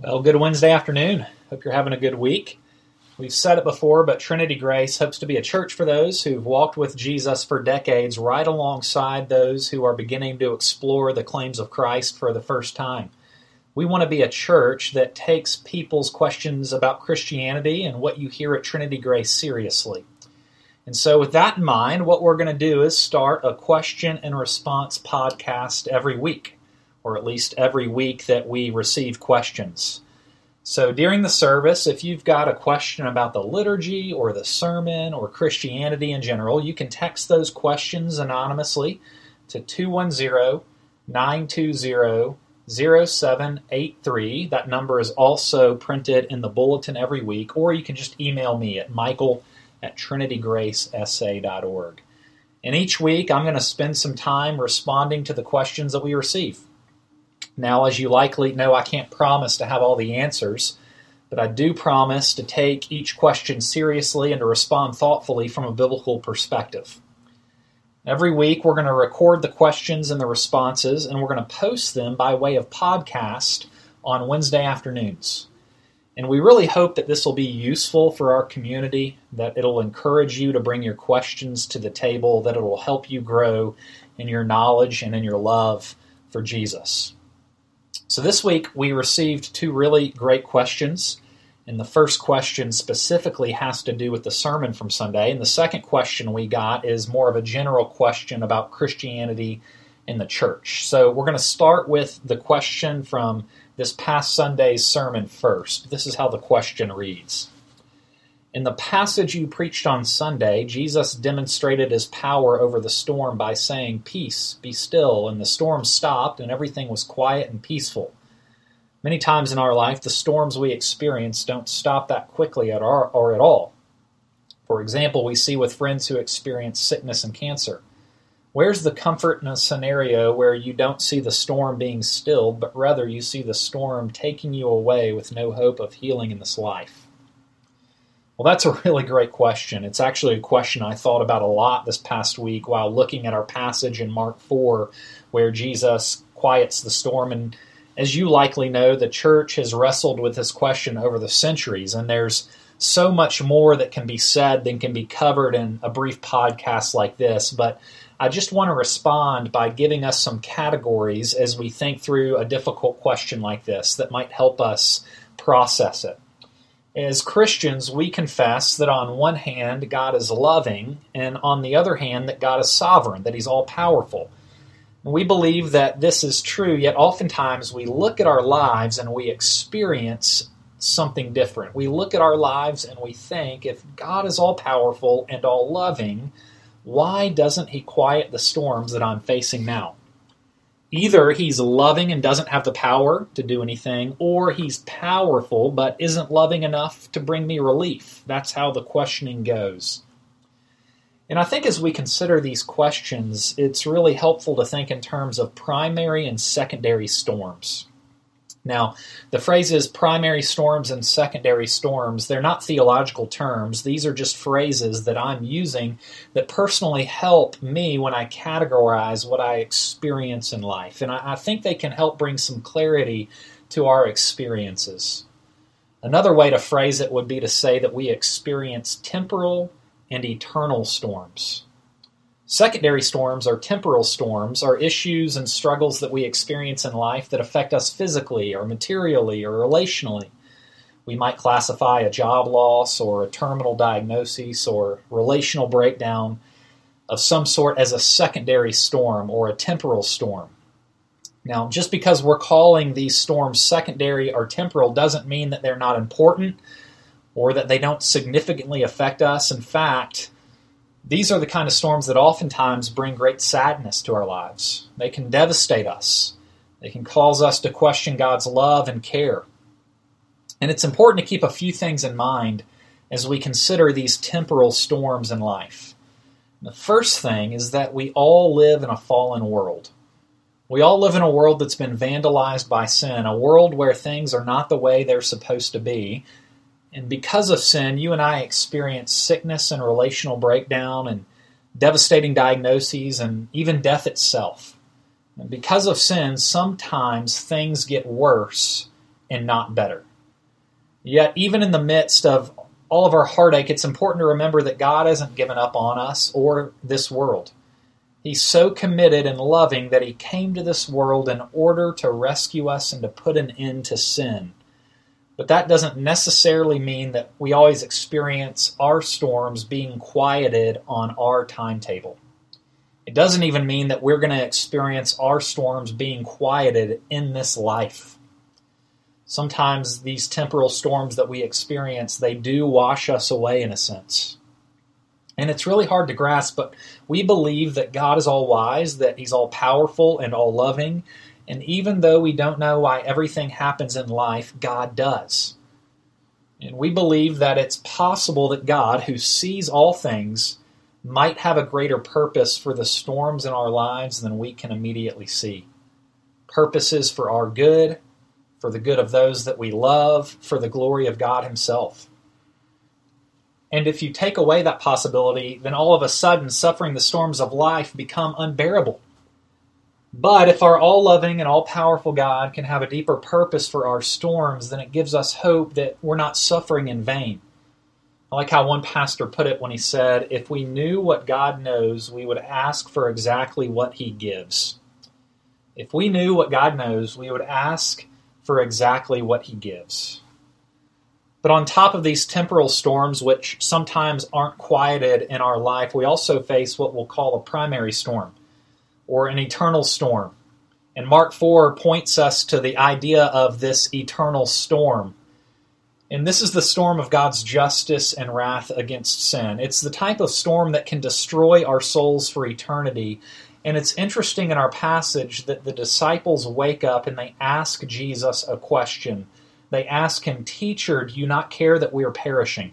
Well, good Wednesday afternoon. Hope you're having a good week. We've said it before, but Trinity Grace hopes to be a church for those who've walked with Jesus for decades, right alongside those who are beginning to explore the claims of Christ for the first time. We want to be a church that takes people's questions about Christianity and what you hear at Trinity Grace seriously. And so, with that in mind, what we're going to do is start a question and response podcast every week or at least every week that we receive questions. So during the service, if you've got a question about the liturgy or the sermon or Christianity in general, you can text those questions anonymously to 210 920 0783. That number is also printed in the bulletin every week, or you can just email me at michael at trinitygracesa.org. And each week, I'm going to spend some time responding to the questions that we receive. Now, as you likely know, I can't promise to have all the answers, but I do promise to take each question seriously and to respond thoughtfully from a biblical perspective. Every week, we're going to record the questions and the responses, and we're going to post them by way of podcast on Wednesday afternoons. And we really hope that this will be useful for our community, that it'll encourage you to bring your questions to the table, that it'll help you grow in your knowledge and in your love for Jesus. So this week we received two really great questions. And the first question specifically has to do with the sermon from Sunday. And the second question we got is more of a general question about Christianity in the church. So we're going to start with the question from this past Sunday's sermon first. This is how the question reads in the passage you preached on Sunday, Jesus demonstrated his power over the storm by saying, Peace, be still, and the storm stopped and everything was quiet and peaceful. Many times in our life, the storms we experience don't stop that quickly at our, or at all. For example, we see with friends who experience sickness and cancer. Where's the comfort in a scenario where you don't see the storm being stilled, but rather you see the storm taking you away with no hope of healing in this life? Well, that's a really great question. It's actually a question I thought about a lot this past week while looking at our passage in Mark 4, where Jesus quiets the storm. And as you likely know, the church has wrestled with this question over the centuries, and there's so much more that can be said than can be covered in a brief podcast like this. But I just want to respond by giving us some categories as we think through a difficult question like this that might help us process it as Christians, we confess that on one hand, God is loving, and on the other hand, that God is sovereign, that He's all powerful. We believe that this is true, yet oftentimes we look at our lives and we experience something different. We look at our lives and we think, if God is all powerful and all loving, why doesn't He quiet the storms that I'm facing now? Either he's loving and doesn't have the power to do anything, or he's powerful but isn't loving enough to bring me relief. That's how the questioning goes. And I think as we consider these questions, it's really helpful to think in terms of primary and secondary storms. Now, the phrases primary storms and secondary storms, they're not theological terms. These are just phrases that I'm using that personally help me when I categorize what I experience in life. And I, I think they can help bring some clarity to our experiences. Another way to phrase it would be to say that we experience temporal and eternal storms. Secondary storms or temporal storms are issues and struggles that we experience in life that affect us physically or materially or relationally. We might classify a job loss or a terminal diagnosis or relational breakdown of some sort as a secondary storm or a temporal storm. Now, just because we're calling these storms secondary or temporal doesn't mean that they're not important or that they don't significantly affect us. In fact, these are the kind of storms that oftentimes bring great sadness to our lives. They can devastate us, they can cause us to question God's love and care. And it's important to keep a few things in mind as we consider these temporal storms in life. The first thing is that we all live in a fallen world. We all live in a world that's been vandalized by sin, a world where things are not the way they're supposed to be, and because of sin, you and I experience sickness and relational breakdown and devastating diagnoses and even death itself. And because of sin, sometimes things get worse and not better. Yet, even in the midst of all of our heartache, it's important to remember that God hasn't given up on us or this world. He's so committed and loving that He came to this world in order to rescue us and to put an end to sin. But that doesn't necessarily mean that we always experience our storms being quieted on our timetable. It doesn't even mean that we're going to experience our storms being quieted in this life. Sometimes these temporal storms that we experience, they do wash us away in a sense. And it's really hard to grasp, but we believe that God is all wise, that He's all powerful and all loving. And even though we don't know why everything happens in life, God does. And we believe that it's possible that God, who sees all things, might have a greater purpose for the storms in our lives than we can immediately see. Purposes for our good, for the good of those that we love, for the glory of God Himself. And if you take away that possibility, then all of a sudden suffering the storms of life become unbearable. But if our all loving and all powerful God can have a deeper purpose for our storms, then it gives us hope that we're not suffering in vain. I like how one pastor put it when he said, If we knew what God knows, we would ask for exactly what he gives. If we knew what God knows, we would ask for exactly what he gives. But on top of these temporal storms, which sometimes aren't quieted in our life, we also face what we'll call a primary storm or an eternal storm. And Mark 4 points us to the idea of this eternal storm and this is the storm of God's justice and wrath against sin. It's the type of storm that can destroy our souls for eternity. And it's interesting in our passage that the disciples wake up and they ask Jesus a question. They ask him, Teacher, do you not care that we are perishing?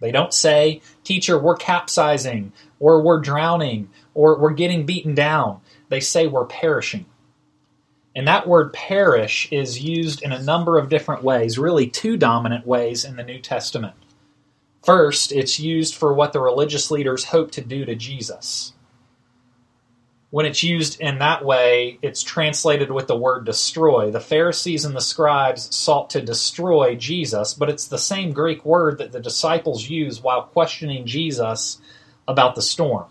They don't say, Teacher, we're capsizing, or we're drowning, or we're getting beaten down. They say, We're perishing. And that word perish is used in a number of different ways, really two dominant ways in the New Testament. First, it's used for what the religious leaders hope to do to Jesus. When it's used in that way, it's translated with the word destroy. The Pharisees and the scribes sought to destroy Jesus, but it's the same Greek word that the disciples use while questioning Jesus about the storm.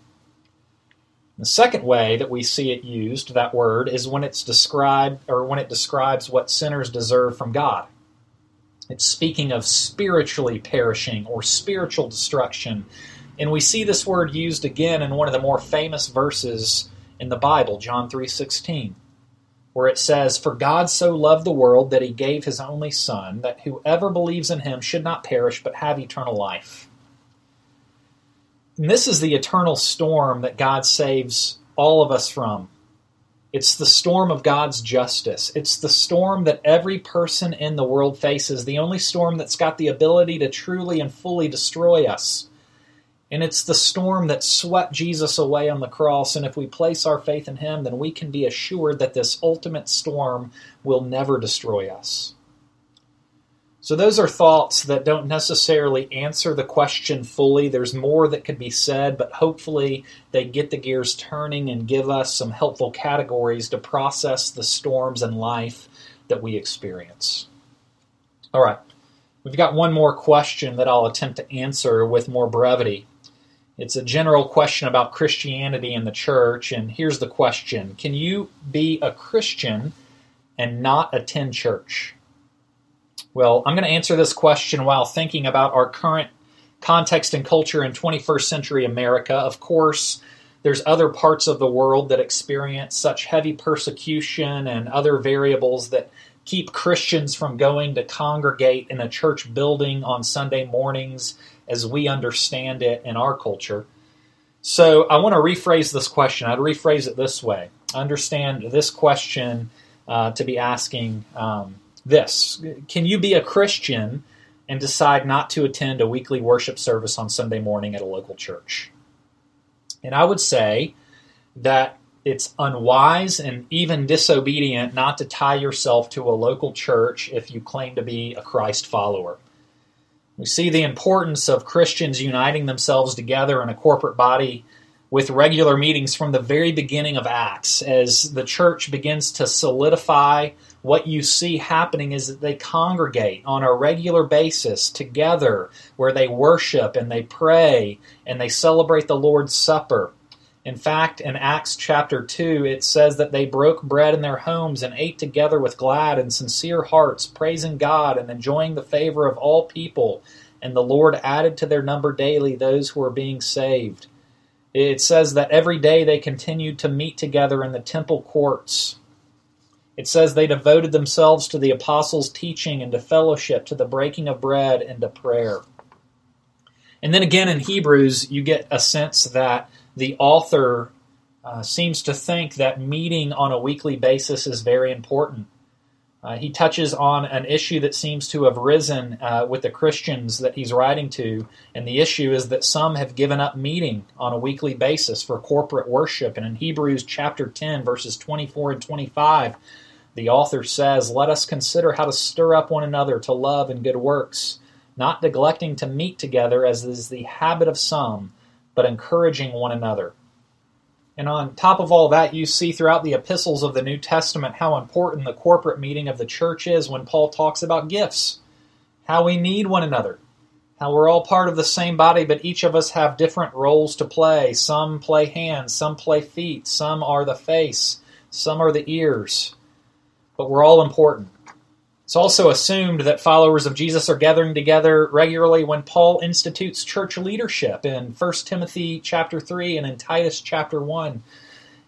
The second way that we see it used, that word, is when it's described or when it describes what sinners deserve from God. It's speaking of spiritually perishing or spiritual destruction. And we see this word used again in one of the more famous verses in the Bible, John 3:16, where it says, "For God so loved the world that he gave his only son, that whoever believes in him should not perish but have eternal life." And this is the eternal storm that God saves all of us from. It's the storm of God's justice. It's the storm that every person in the world faces, the only storm that's got the ability to truly and fully destroy us. And it's the storm that swept Jesus away on the cross. And if we place our faith in Him, then we can be assured that this ultimate storm will never destroy us. So, those are thoughts that don't necessarily answer the question fully. There's more that could be said, but hopefully they get the gears turning and give us some helpful categories to process the storms in life that we experience. All right, we've got one more question that I'll attempt to answer with more brevity. It's a general question about Christianity and the church, and here's the question Can you be a Christian and not attend church? Well, I'm going to answer this question while thinking about our current context and culture in 21st century America. Of course, there's other parts of the world that experience such heavy persecution and other variables that keep Christians from going to congregate in a church building on Sunday mornings as we understand it in our culture. So I want to rephrase this question. I'd rephrase it this way. I understand this question uh, to be asking um, this Can you be a Christian and decide not to attend a weekly worship service on Sunday morning at a local church? And I would say that it's unwise and even disobedient not to tie yourself to a local church if you claim to be a Christ follower. We see the importance of Christians uniting themselves together in a corporate body with regular meetings from the very beginning of Acts as the church begins to solidify what you see happening is that they congregate on a regular basis together where they worship and they pray and they celebrate the Lord's Supper. In fact, in Acts chapter 2, it says that they broke bread in their homes and ate together with glad and sincere hearts, praising God and enjoying the favor of all people. And the Lord added to their number daily those who were being saved. It says that every day they continued to meet together in the temple courts. It says they devoted themselves to the apostles' teaching and to fellowship, to the breaking of bread and to prayer. And then again in Hebrews, you get a sense that the author uh, seems to think that meeting on a weekly basis is very important. Uh, he touches on an issue that seems to have risen uh, with the Christians that he's writing to, and the issue is that some have given up meeting on a weekly basis for corporate worship. And in Hebrews chapter 10, verses 24 and 25, the author says, Let us consider how to stir up one another to love and good works, not neglecting to meet together as is the habit of some but encouraging one another. And on top of all that, you see throughout the epistles of the New Testament how important the corporate meeting of the church is when Paul talks about gifts, how we need one another, how we're all part of the same body, but each of us have different roles to play. Some play hands, some play feet, some are the face, some are the ears, but we're all important. It's also assumed that followers of Jesus are gathering together regularly when Paul institutes church leadership in 1 Timothy chapter 3 and in Titus chapter 1.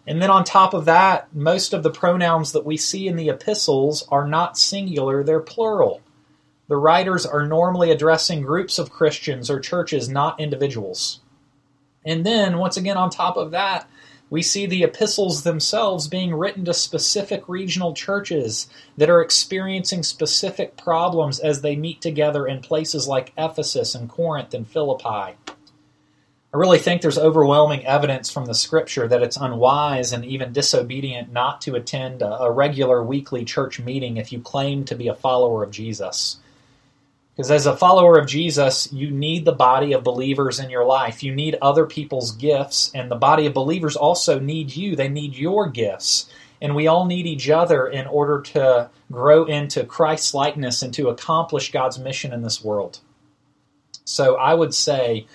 And then on top of that, most of the pronouns that we see in the epistles are not singular, they're plural. The writers are normally addressing groups of Christians or churches, not individuals. And then, once again, on top of that, we see the epistles themselves being written to specific regional churches that are experiencing specific problems as they meet together in places like Ephesus and Corinth and Philippi. I really think there's overwhelming evidence from the scripture that it's unwise and even disobedient not to attend a regular weekly church meeting if you claim to be a follower of Jesus. Because as a follower of Jesus, you need the body of believers in your life. You need other people's gifts, and the body of believers also need you. They need your gifts. And we all need each other in order to grow into Christ's likeness and to accomplish God's mission in this world. So I would say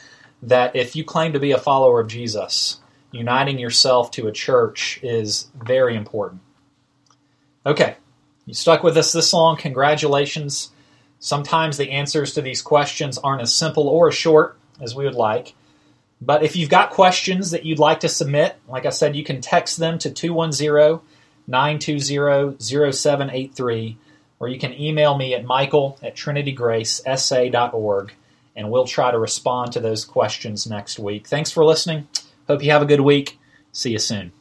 that if you claim to be a follower of Jesus, uniting yourself to a church is very important. Okay, you stuck with us this long. Congratulations. Sometimes the answers to these questions aren't as simple or as short as we would like. But if you've got questions that you'd like to submit, like I said, you can text them to 210 920 0783, or you can email me at michael at trinitygracesa.org, and we'll try to respond to those questions next week. Thanks for listening. Hope you have a good week. See you soon.